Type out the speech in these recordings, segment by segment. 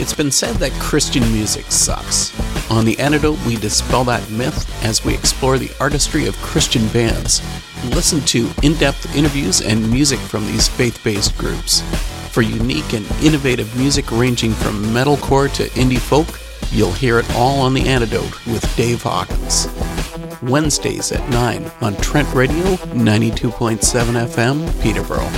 It's been said that Christian music sucks. On The Antidote, we dispel that myth as we explore the artistry of Christian bands. Listen to in depth interviews and music from these faith based groups. For unique and innovative music ranging from metalcore to indie folk, you'll hear it all on The Antidote with Dave Hawkins. Wednesdays at 9 on Trent Radio 92.7 FM, Peterborough.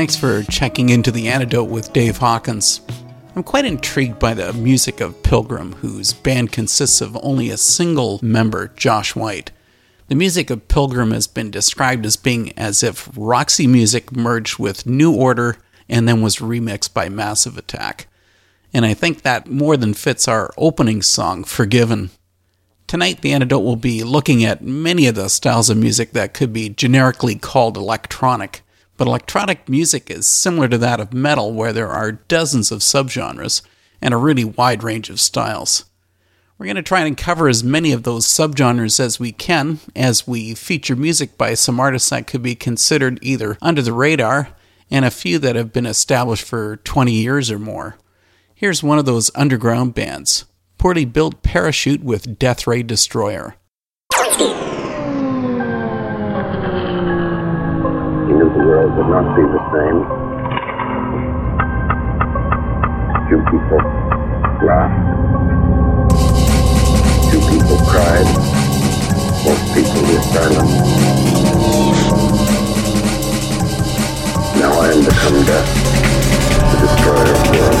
Thanks for checking into the antidote with Dave Hawkins. I'm quite intrigued by the music of Pilgrim, whose band consists of only a single member, Josh White. The music of Pilgrim has been described as being as if Roxy Music merged with New Order and then was remixed by Massive Attack. And I think that more than fits our opening song, Forgiven. Tonight, the antidote will be looking at many of the styles of music that could be generically called electronic but electronic music is similar to that of metal, where there are dozens of subgenres and a really wide range of styles. We're going to try and cover as many of those subgenres as we can as we feature music by some artists that could be considered either under the radar and a few that have been established for 20 years or more. Here's one of those underground bands Poorly Built Parachute with Death Ray Destroyer. world would not be the same. Two people laughed. Two people cried. Most people were silent. Now I am become death, the destroyer of worlds.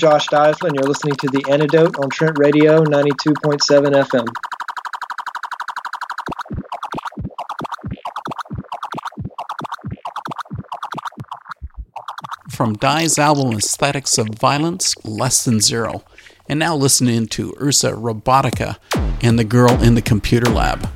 Josh and you're listening to The Antidote on Trent Radio 92.7 FM. From Die's album Aesthetics of Violence, Less Than Zero. And now listening to Ursa Robotica and The Girl in the Computer Lab.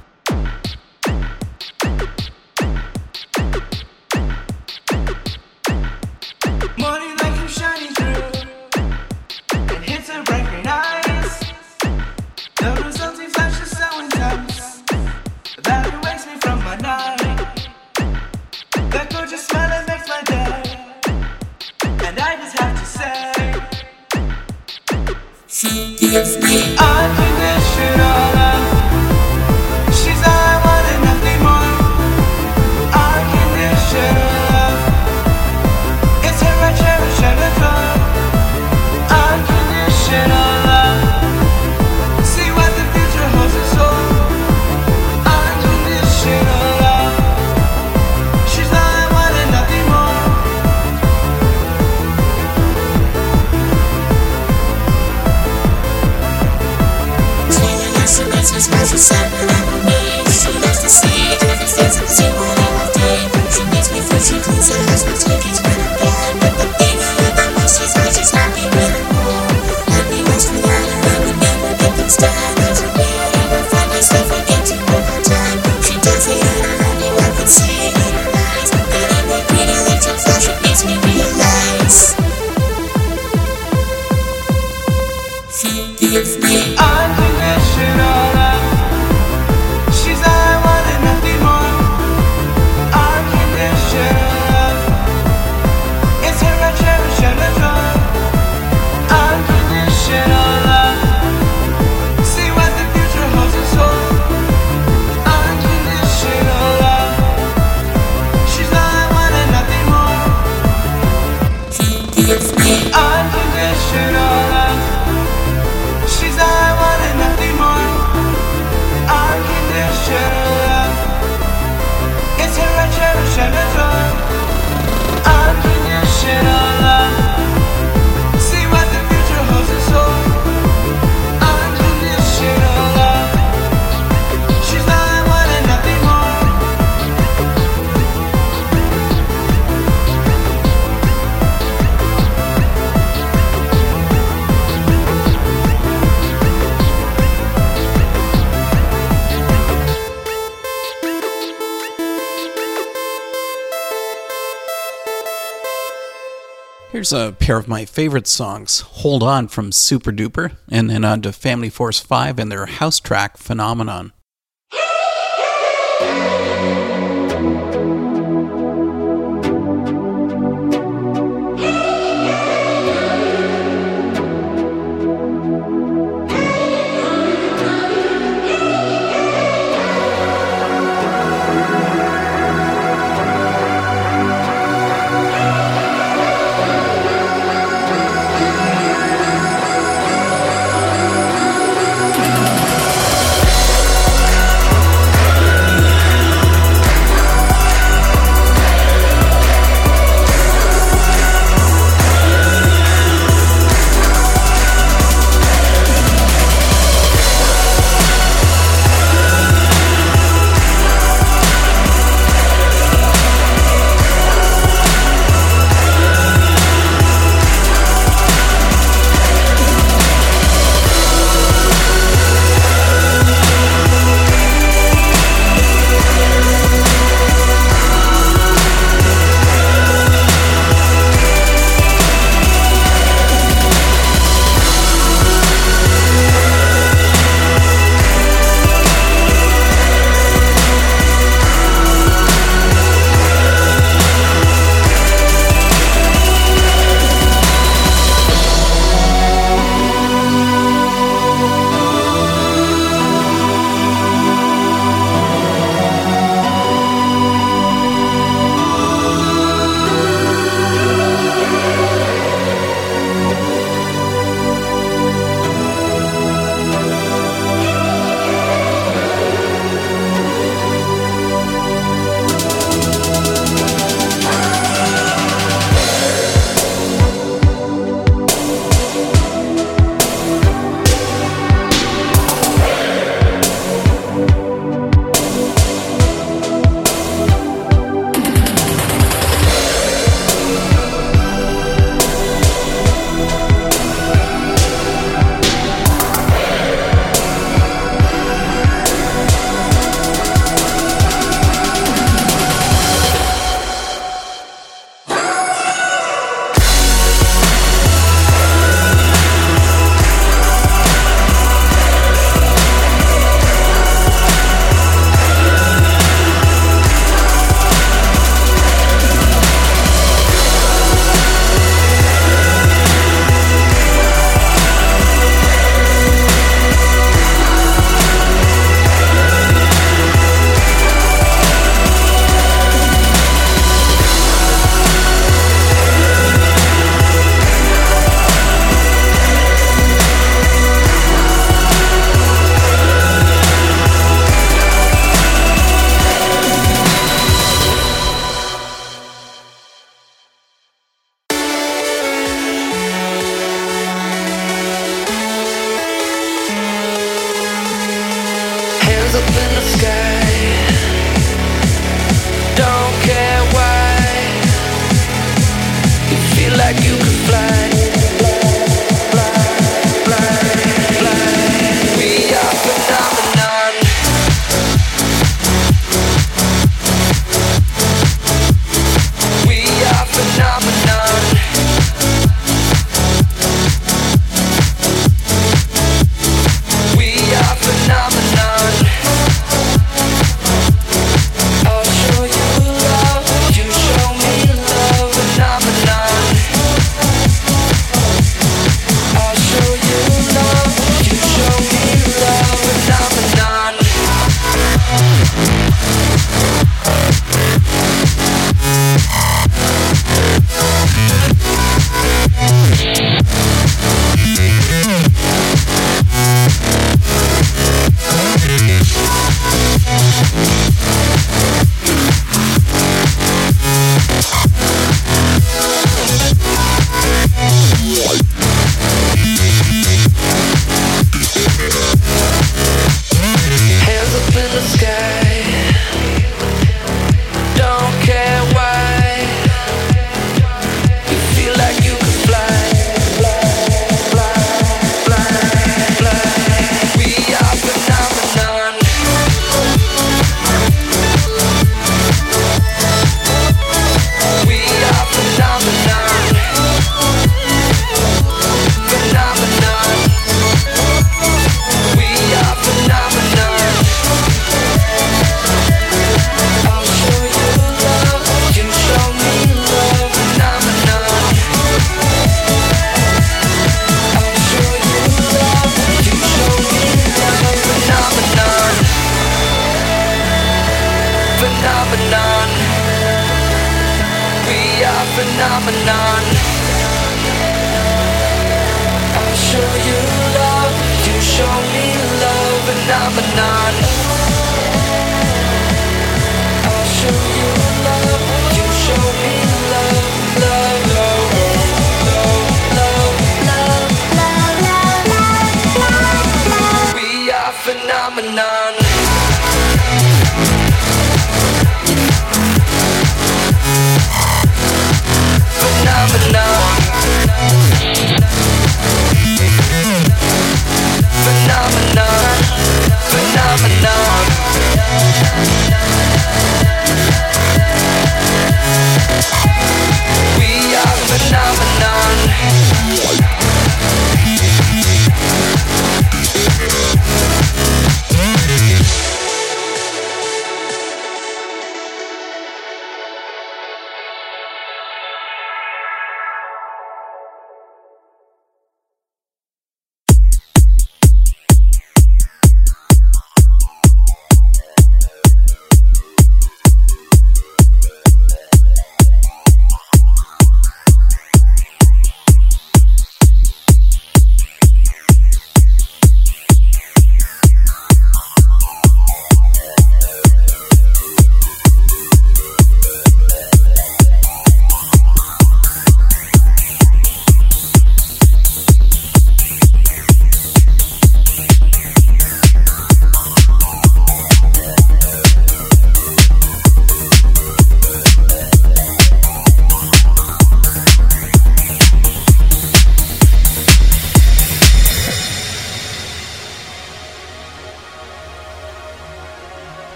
A pair of my favorite songs Hold On from Super Duper, and then on to Family Force 5 and their house track Phenomenon.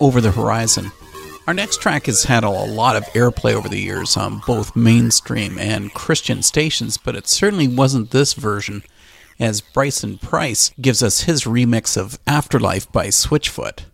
Over the Horizon. Our next track has had a lot of airplay over the years on both mainstream and Christian stations, but it certainly wasn't this version, as Bryson Price gives us his remix of Afterlife by Switchfoot.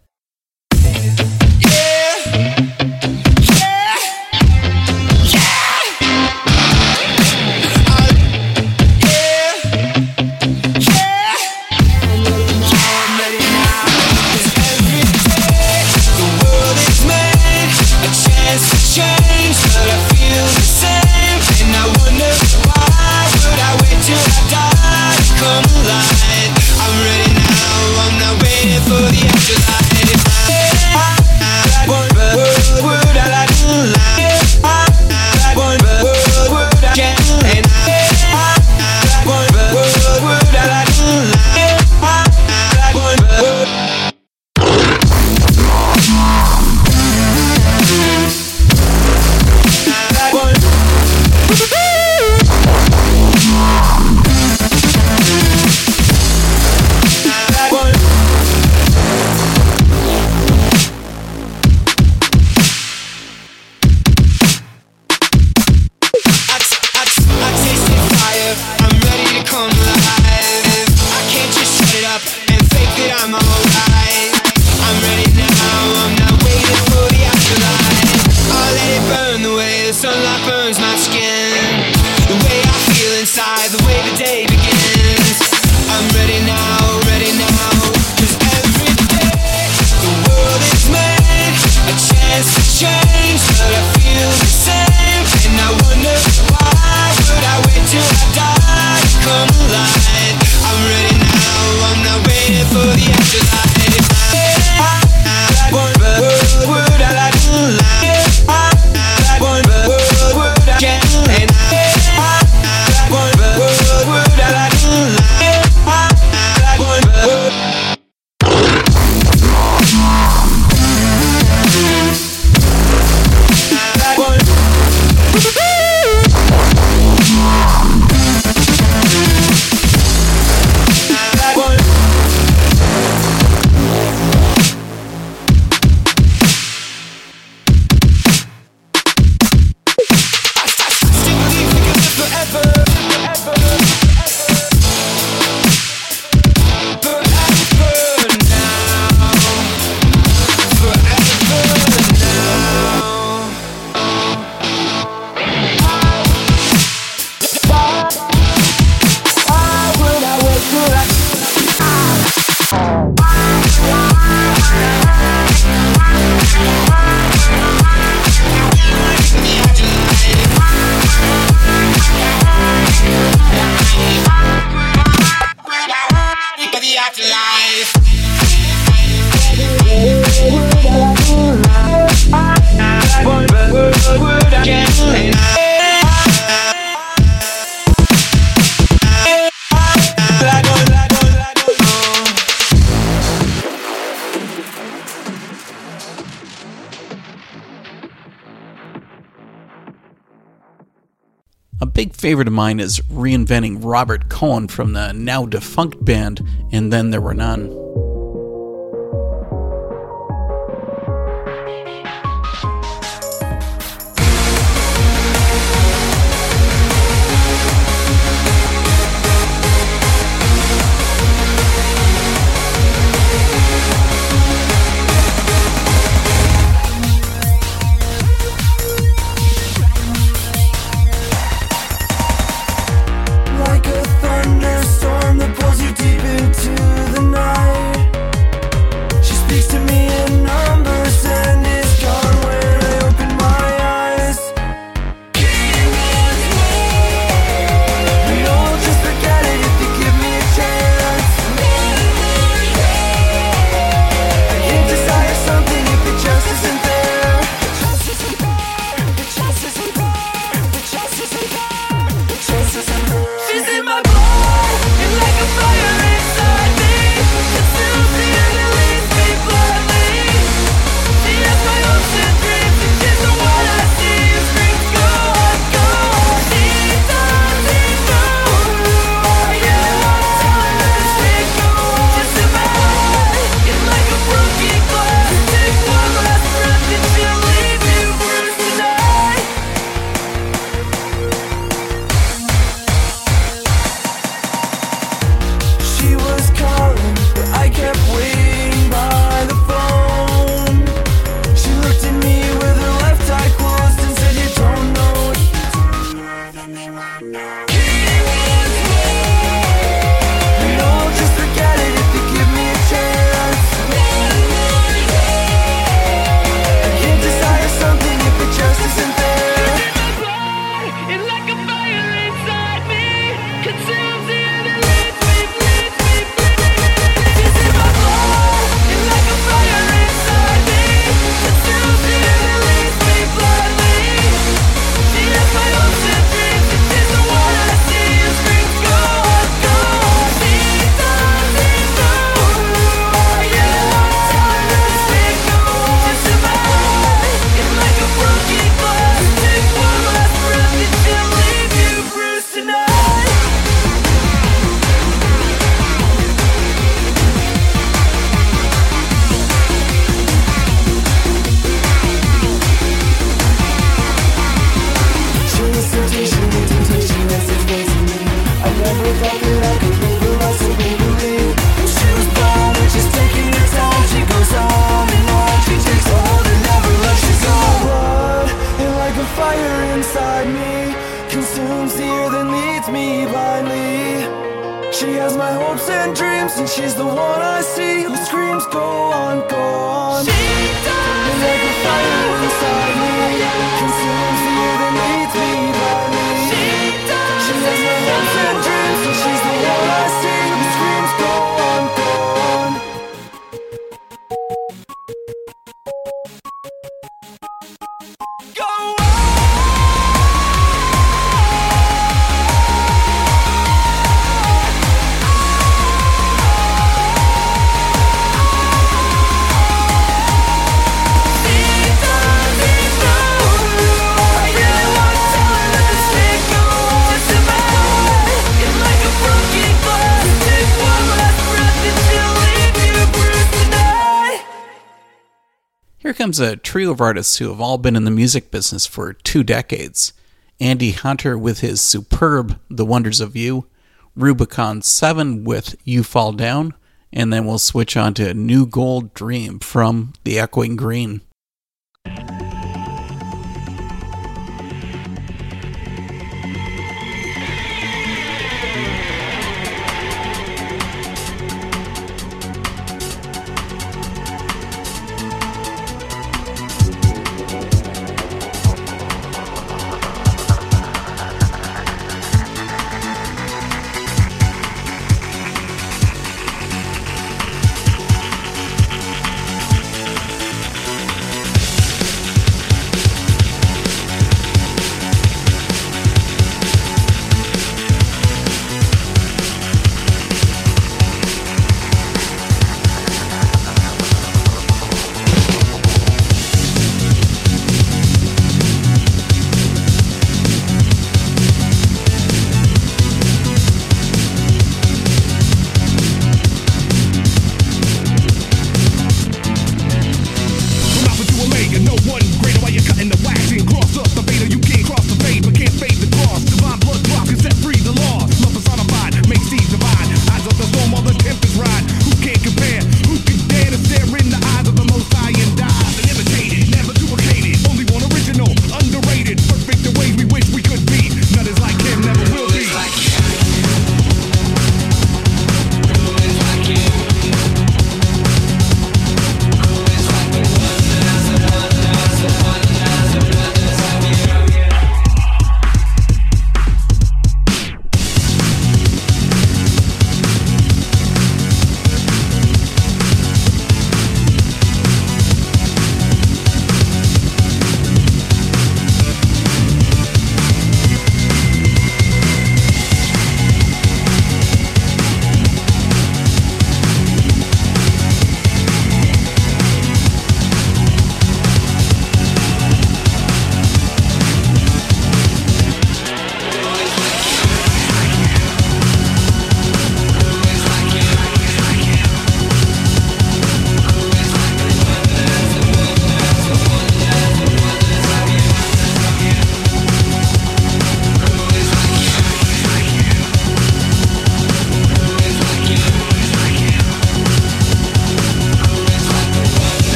change, but I feel the same. Favorite of mine is reinventing Robert Cohen from the now defunct band And Then There Were None. A trio of artists who have all been in the music business for two decades. Andy Hunter with his superb The Wonders of You, Rubicon 7 with You Fall Down, and then we'll switch on to New Gold Dream from The Echoing Green.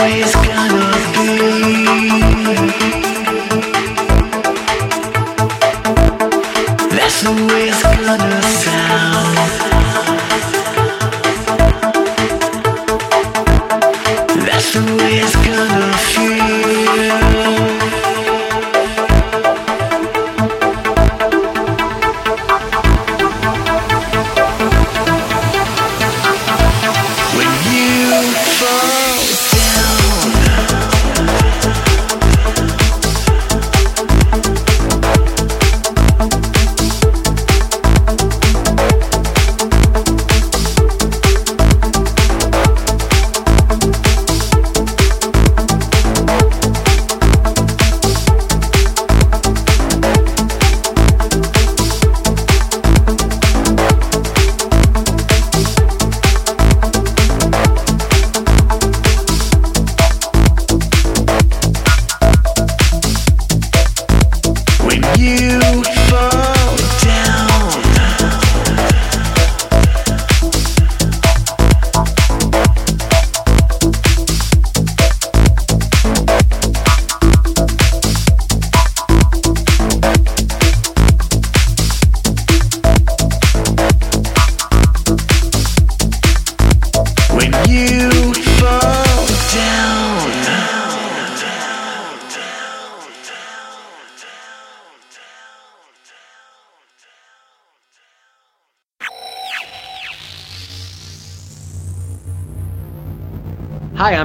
always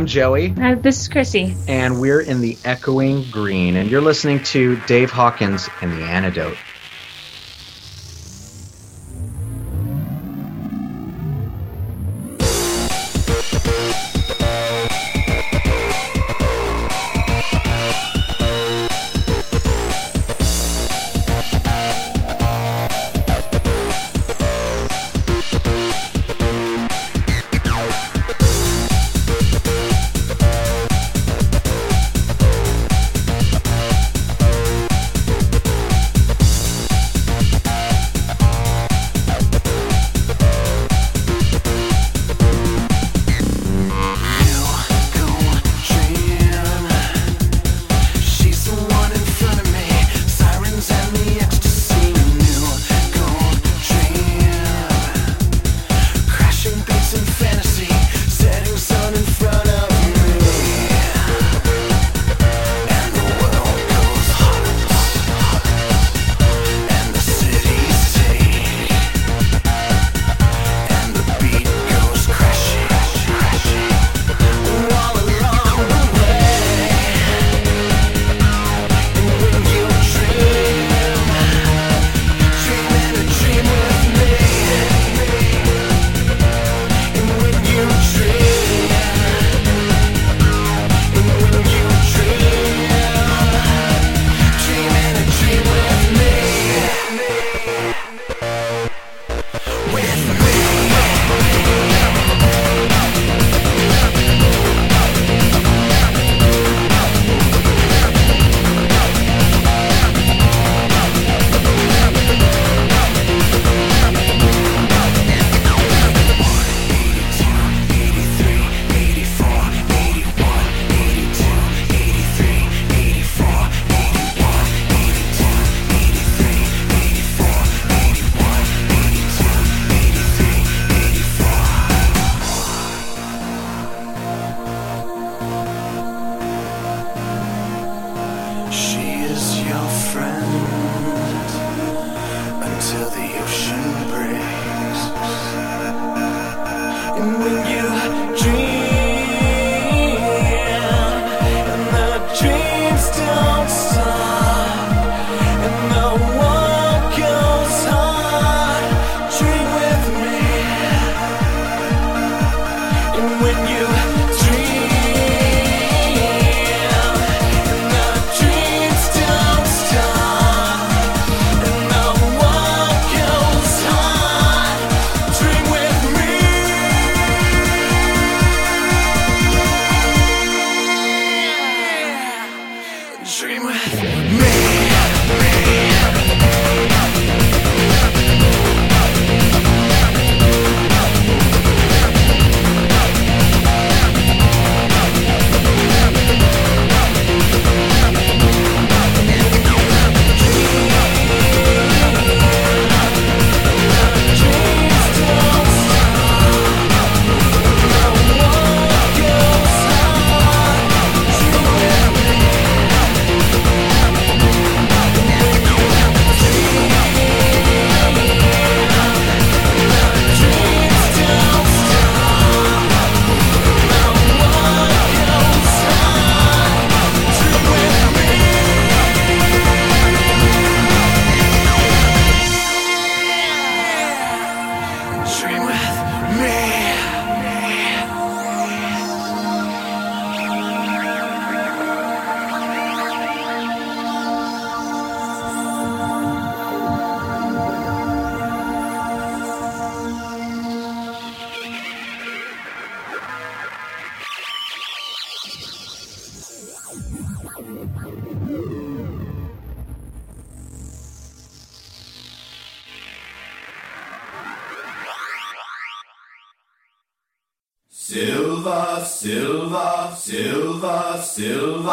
Joey. Uh, this is Chrissy. And we're in the Echoing Green, and you're listening to Dave Hawkins and the Antidote. Silva,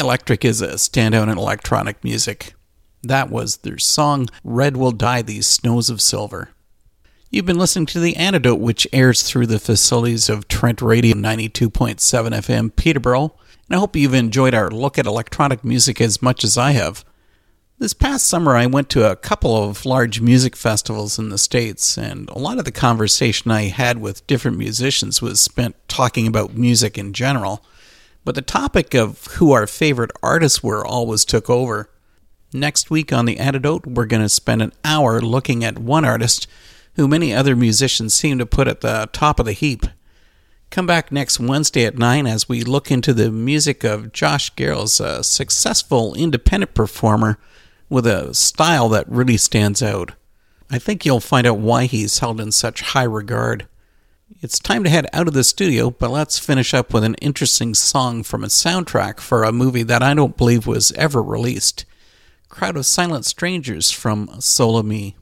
Electric is a standout in electronic music. That was their song Red Will Dye These Snows of Silver. You've been listening to The Antidote, which airs through the facilities of Trent Radio 92.7 FM Peterborough, and I hope you've enjoyed our look at electronic music as much as I have. This past summer, I went to a couple of large music festivals in the States, and a lot of the conversation I had with different musicians was spent talking about music in general. But the topic of who our favorite artists were always took over. Next week on The Antidote, we're going to spend an hour looking at one artist who many other musicians seem to put at the top of the heap. Come back next Wednesday at 9 as we look into the music of Josh Garrels, a uh, successful independent performer with a style that really stands out. I think you'll find out why he's held in such high regard. It's time to head out of the studio, but let's finish up with an interesting song from a soundtrack for a movie that I don't believe was ever released. Crowd of Silent Strangers from Solo Me.